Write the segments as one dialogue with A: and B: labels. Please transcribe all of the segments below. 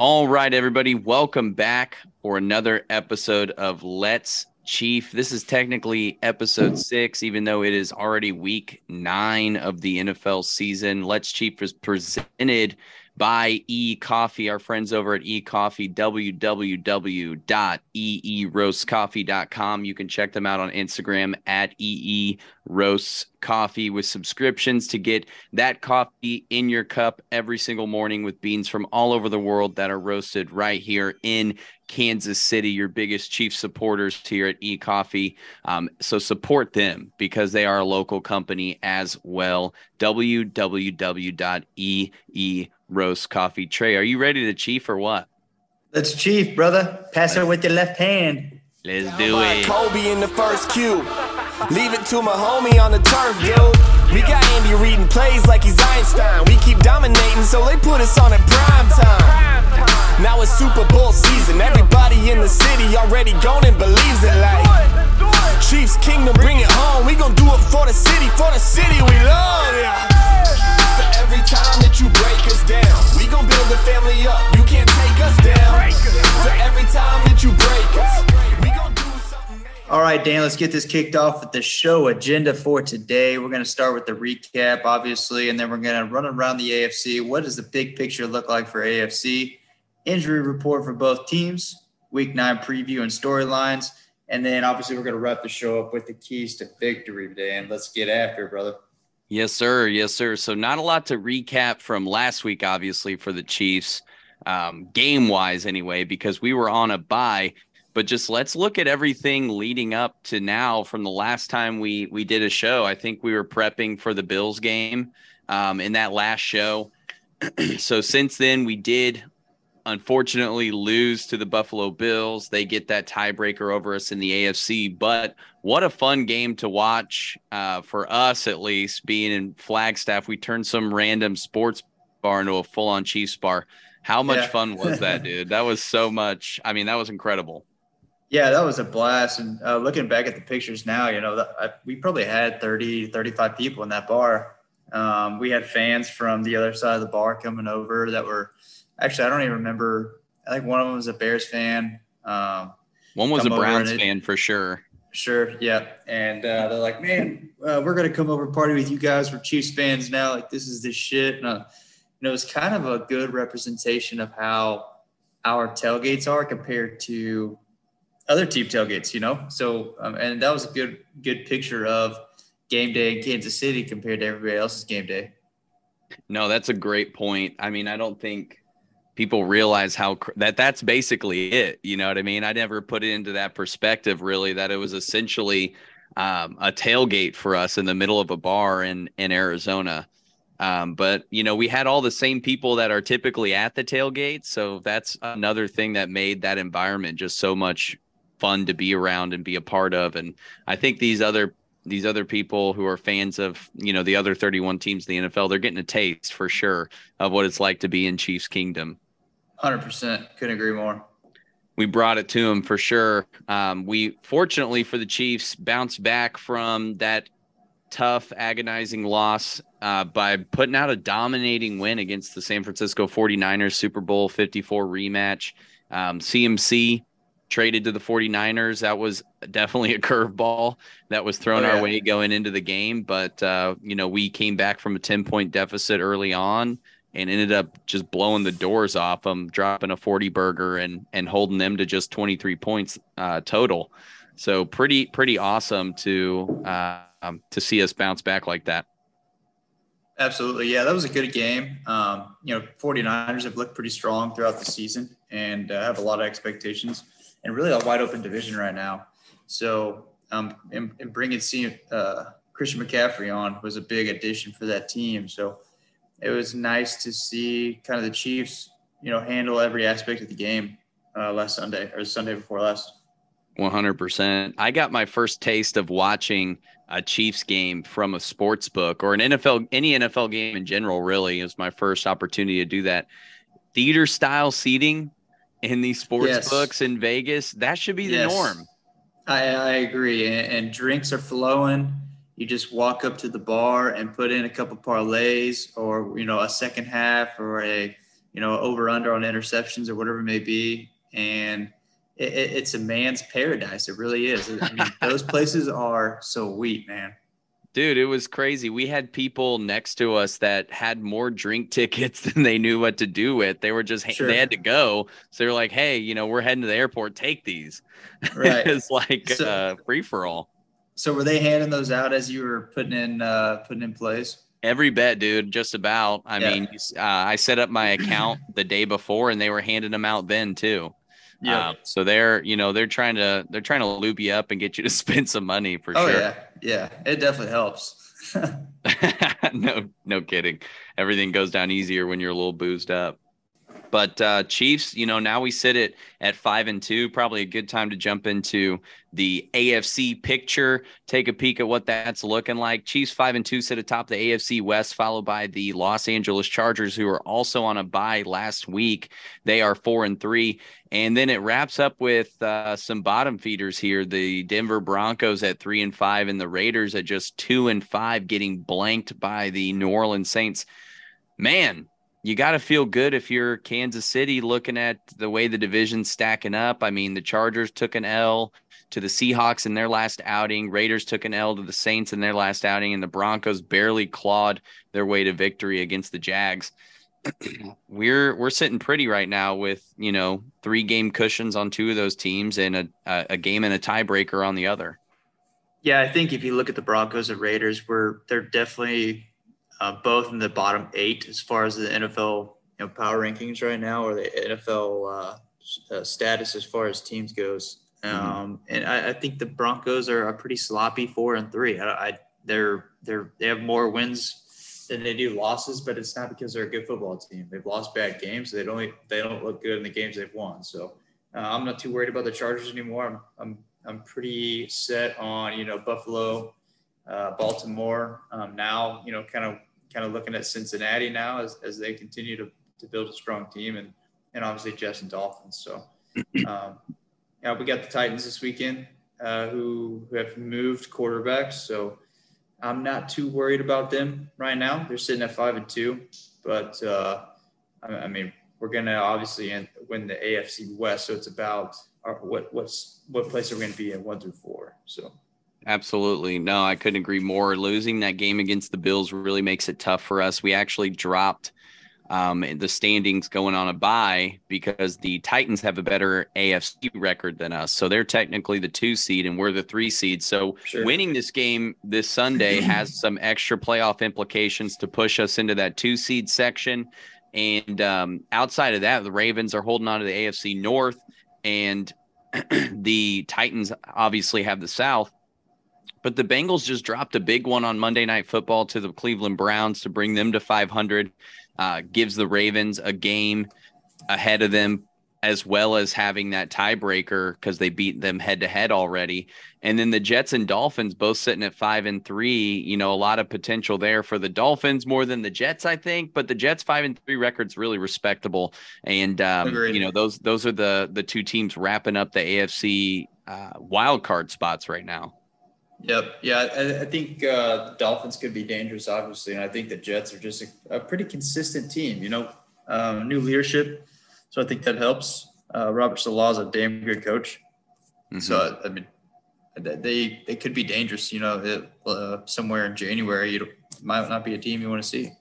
A: All right, everybody, welcome back for another episode of Let's Chief. This is technically episode six, even though it is already week nine of the NFL season. Let's Chief is presented by E Coffee, our friends over at E Coffee, www.eeroastcoffee.com. You can check them out on Instagram at EE Roast Coffee with subscriptions to get that coffee in your cup every single morning with beans from all over the world that are roasted right here in Kansas City, your biggest chief supporters here at E Coffee. Um, so support them because they are a local company as well. www.ee roast coffee. Trey, are you ready to chief or what?
B: Let's chief, brother. Pass it with your left hand.
A: Let's do it.
C: Kobe in the first cue. Leave it to my homie on the turf, dude. We got Andy reading plays like he's Einstein. We keep dominating, so they put us on at prime time. Now it's Super Bowl season. Everybody in the city already gone and believes it like Chiefs Kingdom, bring it home. We gon' do it for the city, for the city we love, yeah. For every time that you break us down, we gon' build the family up. You can't take us down. For every time that you break us,
B: All right, Dan, let's get this kicked off with the show agenda for today. We're going to start with the recap, obviously, and then we're going to run around the AFC. What does the big picture look like for AFC? Injury report for both teams, week nine preview and storylines. And then obviously, we're going to wrap the show up with the keys to victory, Dan. Let's get after it, brother.
A: Yes, sir. Yes, sir. So, not a lot to recap from last week, obviously, for the Chiefs, um, game wise, anyway, because we were on a bye. But just let's look at everything leading up to now from the last time we we did a show. I think we were prepping for the Bills game um, in that last show. so since then, we did unfortunately lose to the Buffalo Bills. They get that tiebreaker over us in the AFC. But what a fun game to watch uh, for us, at least, being in Flagstaff. We turned some random sports bar into a full on Chiefs bar. How much
B: Yeah.
A: fun was that, dude? That was so much. I mean, that was incredible.
B: Yeah, that was a blast. And uh, looking back at the pictures now, you know, I, we probably had 30, 35 people in that bar. Um, we had fans from the other side of the bar coming over that were actually, I don't even remember. I think one of them was a Bears fan. Um,
A: One was a Browns
B: and it-
A: fan for sure.
B: Sure. Yeah. And uh, they're like, man, uh, we're gonna come over and party with you guys. We're Chiefs fans now. Like this is the shit. And uh, you know, it's kind of a good representation of how our tailgates are compared to other team tailgates. You know, so um, and that was a good good picture of game day in Kansas City compared to everybody else's game day.
A: No, that's a great point. I mean, I don't think people realize how cr- that that's basically it. You know what I mean? I never put it into that perspective really that it was essentially um, a tailgate for us in the middle of a bar in in Arizona. Um, but you know, we had all the same people that are typically at the tailgate, so that's another thing that made that environment just so much fun to be around and be a part of. And I think these other these other people who are fans of you know the other 31 teams in the NFL, they're getting a taste for sure of what it's like to be in Chiefs Kingdom.
B: Hundred percent. Couldn't agree more.
A: We brought it to them for sure. Um, we fortunately for the Chiefs bounced back from that tough, agonizing loss uh, by putting out a dominating win against the San Francisco 49ers Super Bowl 54 rematch. Um, CMC traded to the 49ers. That was definitely a curveball that was thrown
B: Oh, yeah.
A: our way going into the game. But, uh, you know, we came back from a 10 point deficit early on and ended up just blowing the doors off them, dropping a 40 burger and, and holding them to just 23 points uh, total. So pretty, pretty awesome to, uh, um, to see us bounce back like that.
B: Absolutely. Yeah, that was a good game. Um, you know, 49ers have looked pretty strong throughout the season and uh, have a lot of expectations and really a wide open division right now. So, um, and, and bringing uh, Christian McCaffrey on was a big addition for that team. So it was nice to see kind of the Chiefs, you know, handle every aspect of the game uh, last Sunday or Sunday before last.
A: 100%. I got my first taste of watching a Chiefs game from a sports book or an NFL, any NFL game in general, really, It was my first opportunity to do that. Theater style seating in these sports
B: Yes.
A: books in Vegas, that should be the
B: Yes.
A: norm.
B: I, I agree. And, and drinks are flowing. You just walk up to the bar and put in a couple parlays or, you know, a second half or a you know, over under on interceptions or whatever it may be. And it, it, it's a man's paradise. It really is. I mean, those places are so sweet, man.
A: Dude, it was crazy. We had people next to us that had more drink tickets than they knew what to do with. They were just sure. they had to go, so they're like, "Hey, you know, we're heading to the airport. Take these." Right. it's like so, uh, free for all.
B: So were they handing those out as you were putting in uh, putting in plays?
A: Every bet, dude. Just about. I yeah. mean, uh, I set up my account the day before, and they were handing them out then too. Yeah. Uh, so they're, you know, they're trying to they're trying to loop you up and get you to spend some money for
B: oh,
A: sure.
B: yeah, yeah, it definitely helps.
A: no, no kidding. Everything goes down easier when you're a little boozed up. But uh, Chiefs, you know, now we sit at at five and two. Probably a good time to jump into the AFC picture. Take a peek at what that's looking like. Chiefs five and two sit atop the AFC West, followed by the Los Angeles Chargers, who are also on a bye last week. They are four and three, and then it wraps up with uh, some bottom feeders here. The Denver Broncos at three and five, and the Raiders at just two and five, getting blanked by the New Orleans Saints. Man, you got to feel good if you're Kansas City looking at the way the division's stacking up. I mean, the Chargers took an L to the Seahawks in their last outing, Raiders took an L to the Saints in their last outing, and the Broncos barely clawed their way to victory against the Jags. we're we're sitting pretty right now with you know three game cushions on two of those teams and a a game and a tiebreaker on the other.
B: Yeah, I think if you look at the Broncos and Raiders, we're they're definitely uh, both in the bottom eight as far as the NFL you know, power rankings right now, or the NFL uh, uh, status as far as teams goes. Mm-hmm. Um. And I, I, think the Broncos are a pretty sloppy four and three. I, I, they're they're they have more wins than they do losses, but it's not because they're a good football team. They've lost bad games. They don't they don't look good in the games they've won. So uh, I'm not too worried about the Chargers anymore. I'm I'm I'm pretty set on you know Buffalo, uh, Baltimore. Um, now you know kind of kind of looking at Cincinnati now as, as they continue to, to build a strong team and, and obviously Jets and Dolphins. So, um, yeah, we got the Titans this weekend uh, who, who have moved quarterbacks. So I'm not too worried about them right now. They're sitting at five and two, but uh, I, I mean, we're going to obviously win the AFC West. So it's about our, what, what's, what place are we going to be in one through four. So,
A: Absolutely. No, I couldn't agree more. Losing that game against the Bills really makes it tough for us. We actually dropped um, the standings going on a bye because the Titans have a better AFC record than us. So they're technically the two seed and we're the three seed. So sure. winning this game this Sunday has some extra playoff implications to push us into that two seed section. And um, outside of that, the Ravens are holding on to the AFC North and the Titans obviously have the South. But the Bengals just dropped a big one on Monday Night Football to the Cleveland Browns to bring them to 500. Uh, gives the Ravens a game ahead of them, as well as having that tiebreaker because they beat them head to head already. And then the Jets and Dolphins both sitting at five and three. You know, a lot of potential there for the Dolphins more than the Jets, I think. But the Jets five and three record's really respectable. And um, you know, those those are the the two teams wrapping up the AFC uh, wild card spots right now.
B: Yep. Yeah, I, I think uh, Dolphins could be dangerous, obviously, and I think the Jets are just a, a pretty consistent team. You know, um, new leadership, so I think that helps. Uh, Robert is a damn good coach, mm-hmm. so I mean, they they could be dangerous. You know, it, uh, somewhere in January, it might not be a team you want to see.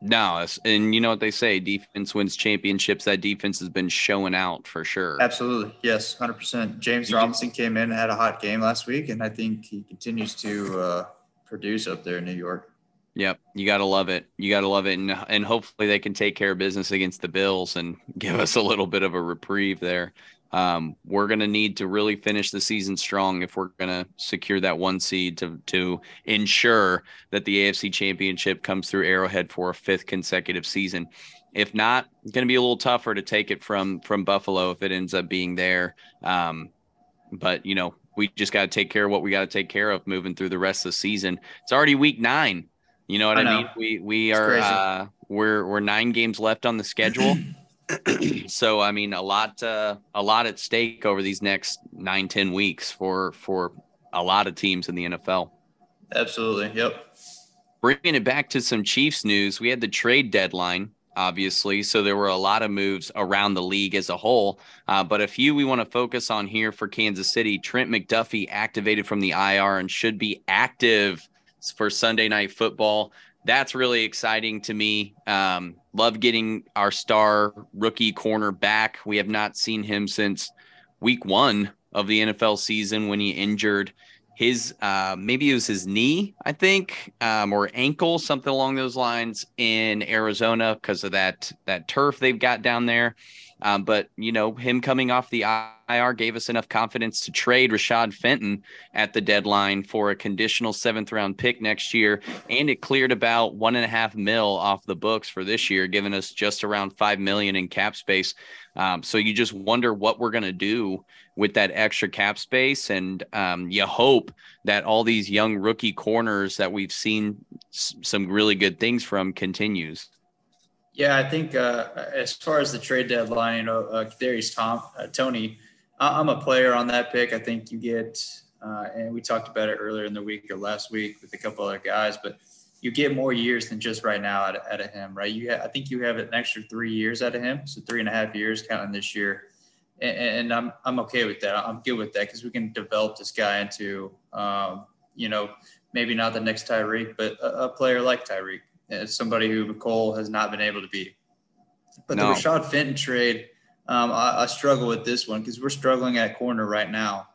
A: No, and you know what they say: defense wins championships. That defense has been showing out for sure.
B: Absolutely, yes, hundred percent. James Robinson came in and had a hot game last week, and I think he continues to uh, produce up there in New York.
A: Yep, you got to love it. You got to love it, and and hopefully they can take care of business against the Bills and give us a little bit of a reprieve there. Um, we're going to need to really finish the season strong if we're going to secure that one seed to to ensure that the AFC Championship comes through Arrowhead for a fifth consecutive season. If not, it's going to be a little tougher to take it from from Buffalo if it ends up being there. Um, but you know, we just got to take care of what we got to take care of moving through the rest of the season. It's already week nine. You know what I, I mean? We we it's are uh, we're we're nine games left on the schedule. so I mean, a lot, uh, a lot at stake over these next nine, ten weeks for for a lot of teams in the NFL.
B: Absolutely. Yep.
A: Bringing it back to some Chiefs news, we had the trade deadline obviously. So there were a lot of moves around the league as a whole. Uh, but a few we want to focus on here for Kansas City. Trent McDuffie activated from the IR and should be active for Sunday night football. That's really exciting to me. Um, love getting our star rookie corner back. We have not seen him since week one of the NFL season when he injured his uh, maybe it was his knee, I think, um, or ankle, something along those lines in Arizona because of that that turf they've got down there. Um, but you know, him coming off the IR gave us enough confidence to trade Rashad Fenton at the deadline for a conditional seventh round pick next year, and it cleared about one and a half mil off the books for this year, giving us just around five million in cap space. Um, so you just wonder what we're gonna do with that extra cap space. And um, you hope that all these young rookie corners that we've seen s- some really good things from continues.
B: Yeah, I think uh, as far as the trade deadline, you know, uh, Darius Tom, uh, Toney, I'm a player on that pick. I think you get, uh, and we talked about it earlier in the week or last week with a couple other guys, but you get more years than just right now out of, out of him, right? You, ha- I think you have an extra three years out of him, so three and a half years counting this year and, and I'm I'm okay with that. I'm good with that because we can develop this guy into, um, you know, maybe not the next Tyreek, but a, a player like Tyreek, it's somebody who Mecole has not been able to be. But no. the Rashad Fenton trade, um, I, I struggle with this one because we're struggling at corner right now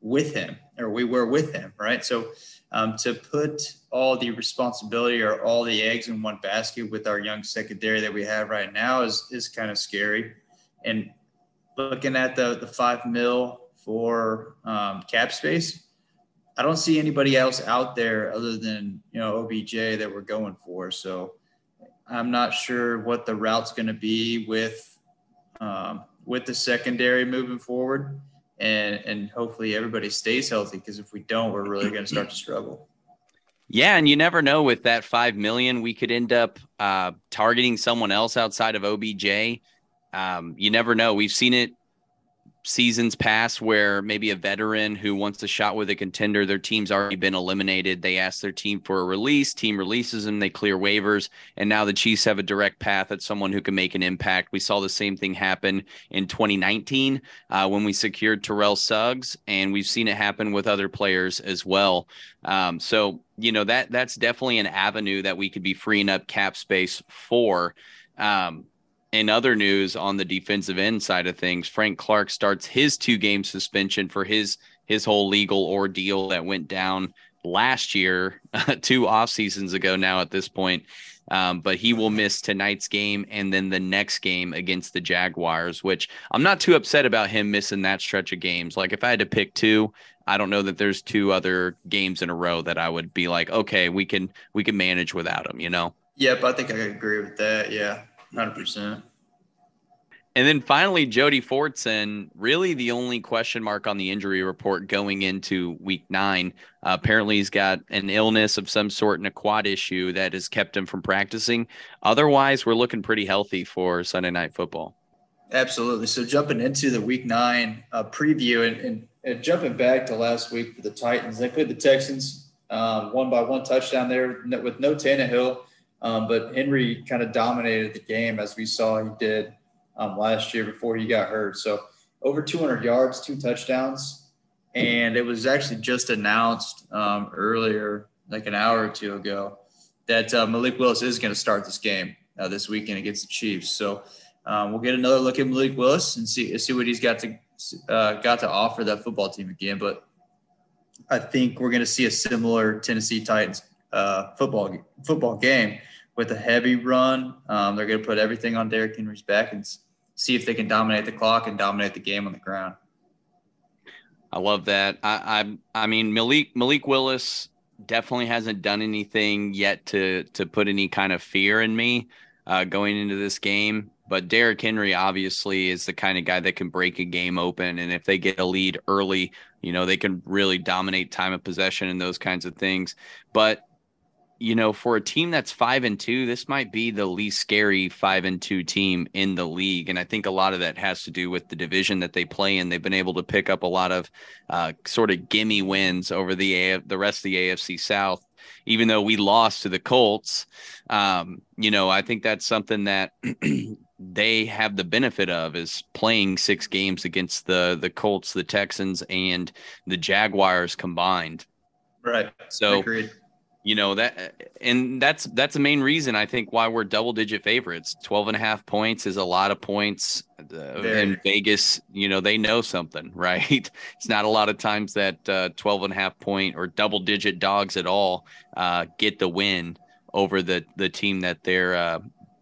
B: with him, or we were with him, right? So um, to put all the responsibility or all the eggs in one basket with our young secondary that we have right now is is kind of scary. And looking at the the five mil for um, cap space, I don't see anybody else out there other than you know OBJ that we're going for. So I'm not sure what the route's going to be with um, with the secondary moving forward, and and hopefully everybody stays healthy because if we don't, we're really going to start to struggle.
A: Yeah, and you never know with that five million, we could end up uh, targeting someone else outside of OBJ um, you never know. We've seen it seasons past where maybe a veteran who wants a shot with a contender, their team's already been eliminated. They ask their team for a release, team releases them, they clear waivers, and now the Chiefs have a direct path at someone who can make an impact. We saw the same thing happen in 2019 uh, when we secured Terrell Suggs, and we've seen it happen with other players as well. Um, so you know that that's definitely an avenue that we could be freeing up cap space for. Um, in other news on the defensive end side of things, Frank Clark starts his two game suspension for his his whole legal ordeal that went down last year, two off seasons ago now at this point. Um, but he will miss tonight's game and then the next game against the Jaguars, which I'm not too upset about him missing that stretch of games. Like if I had to pick two, I don't know that there's two other games in a row that I would be like, okay, we can we can manage without him, you know?
B: Yep, I think I agree with that. Yeah. Hundred percent.
A: And then finally, Jody Fortson, really the only question mark on the injury report going into week nine. Uh, apparently, he's got an illness of some sort and a quad issue that has kept him from practicing. Otherwise, we're looking pretty healthy for Sunday night football.
B: Absolutely. So, jumping into the week nine uh, preview and, and, and, jumping back to last week for the Titans, they played the Texans um, one by one touchdown there with no Tannehill. Um, but Henry kind of dominated the game as we saw he did um, last year before he got hurt. So over 200 yards, two touchdowns. And it was actually just announced um, earlier, like an hour or two ago, that uh, Malik Willis is going to start this game uh, this weekend against the Chiefs. So um, we'll get another look at Malik Willis and see see what he's got to uh, got to offer that football team again. But I think we're going to see a similar Tennessee Titans uh, football football game with a heavy run. Um, they're going to put everything on Derrick Henry's back and see if they can dominate the clock and dominate the game on the ground.
A: I love that. I I, I mean Malik Malik Willis definitely hasn't done anything yet to to put any kind of fear in me uh, going into this game. But Derrick Henry obviously is the kind of guy that can break a game open, and if they get a lead early, you know they can really dominate time of possession and those kinds of things. But you know, for a team that's five and two, this might be the least scary five and two team in the league. And I think a lot of that has to do with the division that they play in. They've been able to pick up a lot of uh, sort of gimme wins over the the rest of the AFC South. even though we lost to the Colts, um, you know, I think that's something that they have the benefit of is playing six games against the the Colts, the Texans, and the Jaguars combined.
B: Right.
A: So
B: Agreed.
A: You know that and that's that's the main reason i think why we're double digit favorites. 12 and a half points is a lot of points. Uh, in vegas you know they know something right? It's not a lot of times that uh, 12 and a half point or double digit dogs at all uh, get the win over the the team that they're uh,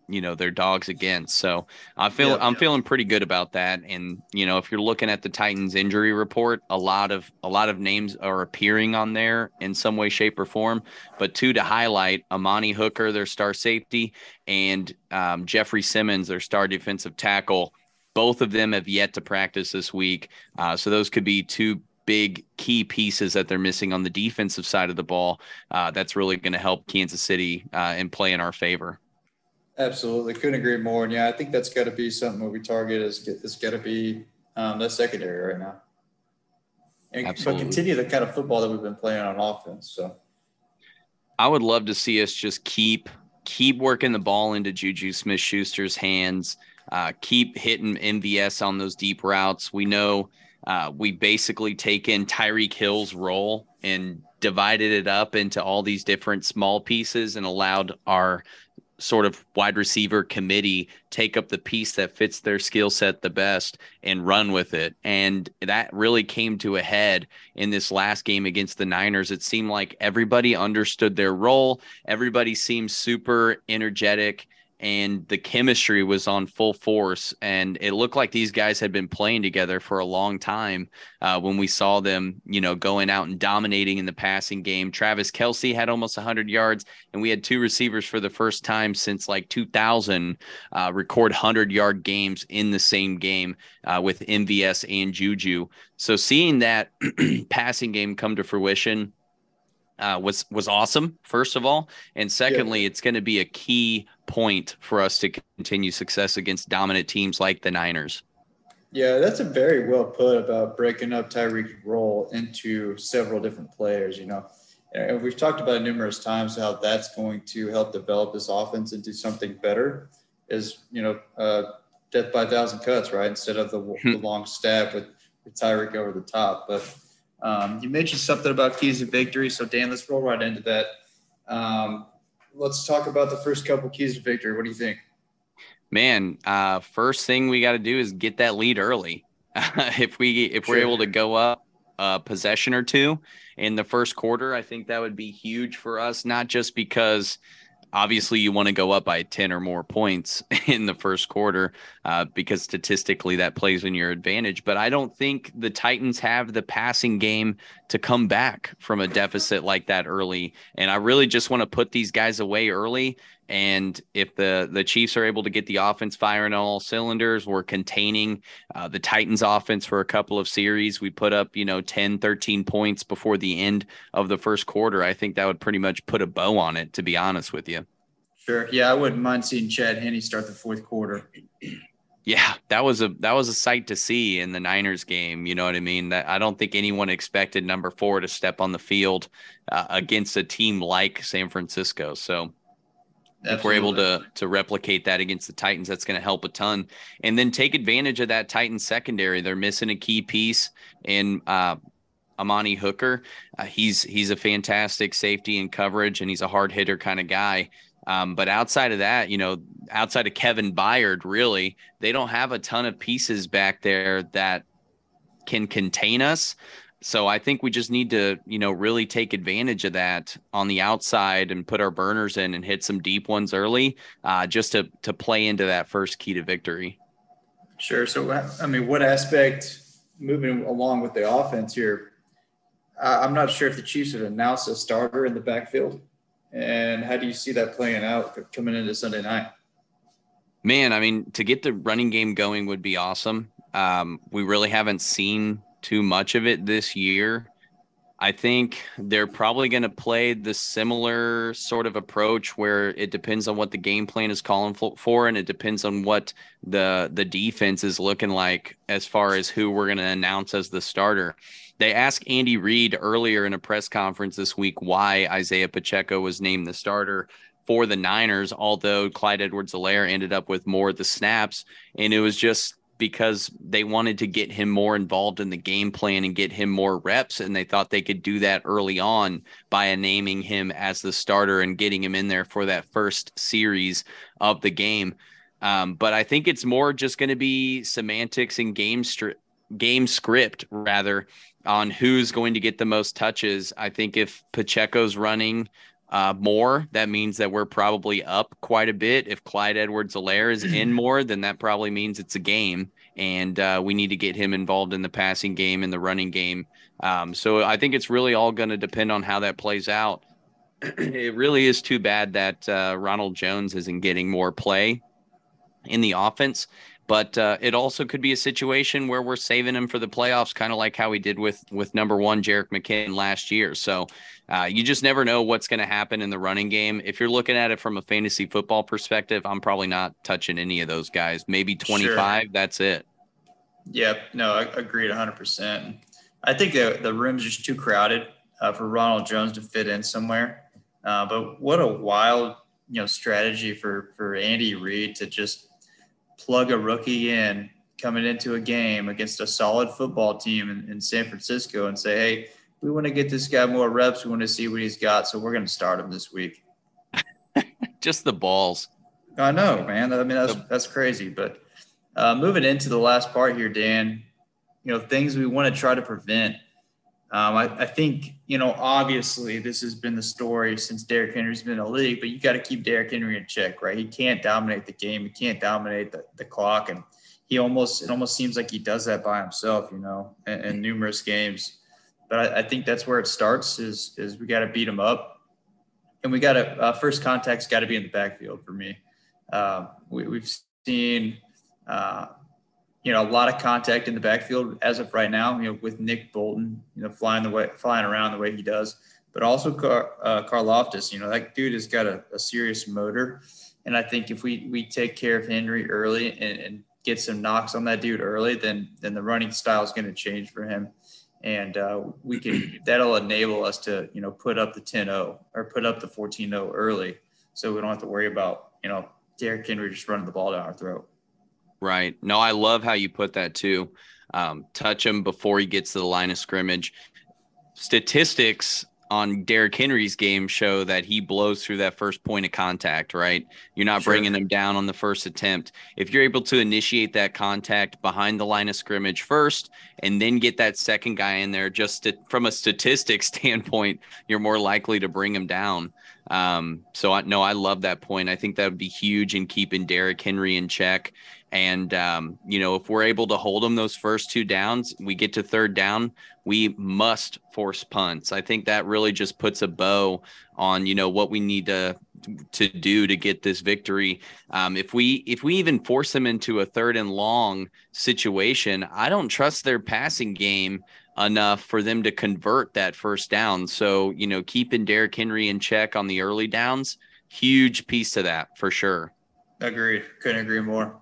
A: you know their dogs against. So I feel yeah, I'm yeah. feeling pretty good about that. And you know, if you're looking at the Titans injury report, a lot of a lot of names are appearing on there in some way, shape, or form. But two to highlight: Amani Hooker, their star safety, and um, Jeffrey Simmons, their star defensive tackle. Both of them have yet to practice this week, uh, so those could be two big key pieces that they're missing on the defensive side of the ball. Uh, that's really going to help Kansas City uh, and play in our favor.
B: Absolutely, couldn't agree more. And yeah, I think that's got to be something that we target. Is it's got to be um, that secondary right now, and Absolutely. but continue the kind of football that we've been playing on offense. So,
A: I would love to see us just keep keep working the ball into Juju Smith Schuster's hands. Uh, keep hitting MVS on those deep routes. We know uh, we basically taken Tyreek Hill's role and divided it up into all these different small pieces and allowed our sort of wide receiver committee take up the piece that fits their skill set the best and run with it. And that really came to a head in this last game against the Niners. It seemed like everybody understood their role, everybody seemed super energetic and the chemistry was on full force. And it looked like these guys had been playing together for a long time uh, when we saw them, you know, going out and dominating in the passing game. Travis Kelce had almost 100 yards, and we had two receivers for the first time since like 2000 uh, record 100 yard games in the same game uh, with MVS and Juju. So seeing that passing game come to fruition uh, was was awesome. First of all, and secondly, yeah. it's going to be a key point for us to continue success against dominant teams like the Niners.
B: Yeah, that's a very well put about breaking up Tyreek's role into several different players. You know, and we've talked about it numerous times how that's going to help develop this offense into something better. Is you know, uh, death by a thousand cuts, right? Instead of the, the hmm. long stab with, with Tyreek over the top, but um, you mentioned something about keys to victory. So, Dan, let's roll right into that. Um, let's talk about the first couple keys to victory. What do you think?
A: Man, uh, first thing we got to do is get that lead early. if we if we're able to go up a possession or two in the first quarter, I think that would be huge for us. Not just because obviously you want to go up by 10 or more points in the first quarter uh, because statistically that plays in your advantage but i don't think the titans have the passing game to come back from a deficit like that early and i really just want to put these guys away early and if the the Chiefs are able to get the offense firing on all cylinders, we're containing uh, the Titans offense for a couple of series. We put up, you know, 10, 13 points before the end of the first quarter. I think that would pretty much put a bow on it, to be honest with you.
B: Sure. Yeah, I wouldn't mind seeing Chad Henne start the fourth quarter.
A: Yeah, that was a that was a sight to see in the Niners game. You know what I mean? That I don't think anyone expected number four to step on the field uh, against a team like San Francisco. So Absolutely. if we're able to to replicate that against the Titans, that's going to help a ton. And then take advantage of that Titans secondary. They're missing a key piece in uh, Amani Hooker. Uh, he's he's a fantastic safety and coverage, and he's a hard hitter kind of guy. Um, but outside of that, you know, outside of Kevin Byard, really, they don't have a ton of pieces back there that can contain us. So I think we just need to, you know, really take advantage of that on the outside and put our burners in and hit some deep ones early, uh, just to to play into that first key to victory.
B: Sure. So I mean, what aspect moving along with the offense here? I'm not sure if the Chiefs have announced a starter in the backfield, and how do you see that playing out coming into Sunday night?
A: Man, I mean, to get the running game going would be awesome. Um, we really haven't seen too much of it this year. I think they're probably going to play the similar sort of approach where it depends on what the game plan is calling for, and it depends on what the the defense is looking like as far as who we're going to announce as the starter. They asked Andy Reid earlier in a press conference this week why Isaiah Pacheco was named the starter for the Niners, although Clyde Edwards-Helaire ended up with more of the snaps, and it was just because they wanted to get him more involved in the game plan and get him more reps. And they thought they could do that early on by naming him as the starter and getting him in there for that first series of the game. Um, but I think it's more just going to be semantics and game stri- game script rather on who's going to get the most touches. I think if Pacheco's running uh, more, that means that we're probably up quite a bit. If Clyde Edwards-Helaire is in more, then that probably means it's a game, and uh, we need to get him involved in the passing game and the running game. Um, so I think it's really all going to depend on how that plays out. it really is too bad that uh, Ronald Jones isn't getting more play in the offense. But uh, it also could be a situation where we're saving him for the playoffs, kind of like how we did with with number one Jerick McKinnon last year. So uh, you just never know what's going to happen in the running game. If you're looking at it from a fantasy football perspective, I'm probably not touching any of those guys. Maybe 25. Sure. That's it.
B: Yep. No, I agreed 100. percent I think the the room's just too crowded uh, for Ronald Jones to fit in somewhere. Uh, but what a wild you know strategy for for Andy Reid to just plug a rookie in coming into a game against a solid football team in, in San Francisco and say, hey, we want to get this guy more reps. We want to see what he's got. So we're going to start him this week.
A: Just the balls.
B: I know, man. I mean, that's, that's crazy. But uh, moving into the last part here, Dan, you know, things we want to try to prevent. Um, I, I, think, you know, obviously this has been the story since Derrick Henry's been in the league, but you got to keep Derrick Henry in check, right? He can't dominate the game. He can't dominate the, the clock. And he almost, it almost seems like he does that by himself, you know, in, in numerous games. But I, I, think that's where it starts is, is we got to beat him up. And we got to, uh, first contact's got to be in the backfield for me. Uh, we, we've seen, uh, you know, a lot of contact in the backfield as of right now, you know, with Nick Bolton, you know, flying the way, flying around the way he does, but also Car, uh, you know, that dude has got a, a, serious motor. And I think if we, we take care of Henry early and, and get some knocks on that dude early, then, then the running style is going to change for him. And uh, we can, that'll enable us to, you know, put up the 10-0 or put up the 14-0 early. So we don't have to worry about, you know, Derrick Henry just running the ball down our throat.
A: Right. No, I love how you put that too. Um, touch him before he gets to the line of scrimmage. Statistics on Derrick Henry's game show that he blows through that first point of contact, right? You're not sure. bringing him down on the first attempt. If you're able to initiate that contact behind the line of scrimmage first and then get that second guy in there, just to, from a statistics standpoint, you're more likely to bring him down. Um, so I no, I love that point. I think that would be huge in keeping Derrick Henry in check. And, um, you know, if we're able to hold them those first two downs, we get to third down, we must force punts. I think that really just puts a bow on, you know, what we need to to do to get this victory. Um, if we if we even force them into a third and long situation, I don't trust their passing game enough for them to convert that first down. So, you know, keeping Derrick Henry in check on the early downs, huge piece to that for sure.
B: Agreed. Couldn't agree more.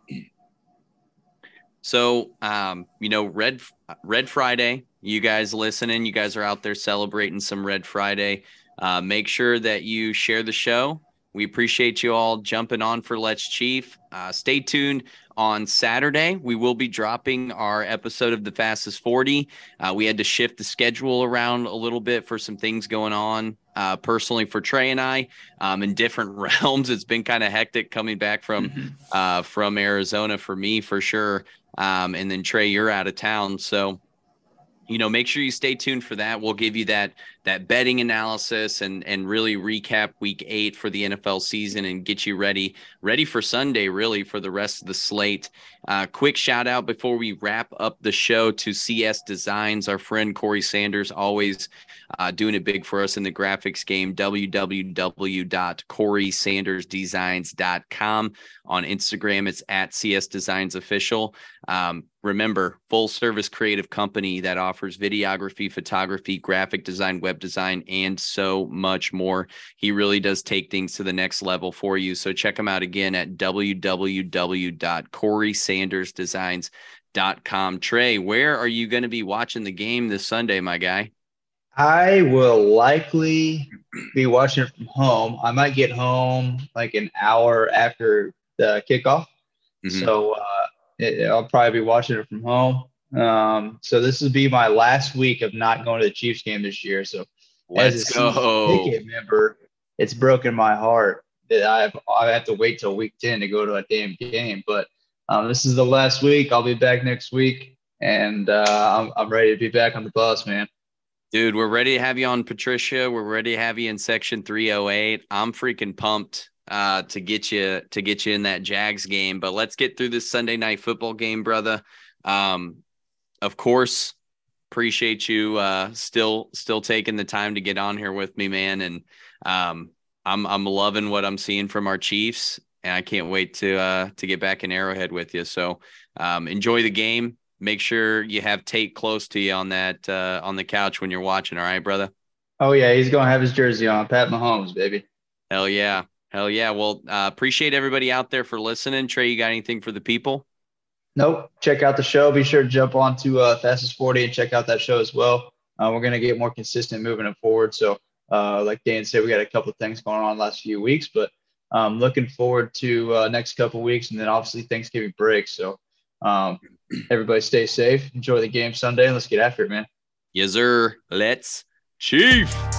A: So, um, you know, Red Red Friday. You guys listening? You guys are out there celebrating some Red Friday. Uh, make sure that you share the show. We appreciate you all jumping on for Let's Chief. Uh, stay tuned on Saturday. We will be dropping our episode of the Fastest 40. Uh, we had to shift the schedule around a little bit for some things going on uh, personally for Trey and I um, in different realms. It's been kind of hectic coming back from mm-hmm. uh, from Arizona for me for sure. Um, and then Trey, you're out of town, so you know make sure you stay tuned for that. We'll give you that that betting analysis and and really recap week eight for the NFL season and get you ready ready for Sunday really for the rest of the slate. Uh, quick shout out before we wrap up the show to CS Designs, our friend Cory Sanders, always uh, doing it big for us in the graphics game. www.corysandersdesigns.com on Instagram. It's at CS Designs Official. Um, remember, full service creative company that offers videography, photography, graphic design, web design, and so much more. He really does take things to the next level for you. So check him out again at www.corysandersdesigns.com. Trey, where are you going to be watching the game this Sunday, my guy?
B: I will likely be watching it from home. I might get home like an hour after the kickoff. Mm-hmm. So uh, it, I'll probably be watching it from home. Um, so this will be my last week of not going to the Chiefs game this year. So
A: let's go.
B: Ticket member, it's broken my heart that I have I have to wait till week ten to go to a damn game. But um, this is the last week. I'll be back next week, and uh, I'm I'm ready to be back on the bus, man.
A: Dude, we're ready to have you on Patricia. We're ready to have you in section 308. I'm freaking pumped uh, to get you to get you in that Jags game. But let's get through this Sunday night football game, brother. Um, of course, appreciate you uh, still still taking the time to get on here with me, man. And um, I'm I'm loving what I'm seeing from our Chiefs, and I can't wait to uh, to get back in Arrowhead with you. So um, enjoy the game. Make sure you have Tate close to you on that uh, on the couch when you're watching. All right, brother.
B: Oh yeah, he's gonna have his jersey on. Pat Mahomes, baby.
A: Hell yeah. Hell yeah. Well, uh, appreciate everybody out there for listening. Trey, you got anything for the people?
B: Nope. Check out the show. Be sure to jump on to uh, Fastest 40 and check out that show as well. Uh, we're going to get more consistent moving it forward. So, uh, like Dan said, we got a couple of things going on last few weeks, but um, looking forward to uh, next couple weeks and then obviously Thanksgiving break. So, um, everybody stay safe. Enjoy the game Sunday and let's get after it, man.
A: Yes, sir. Let's Chief.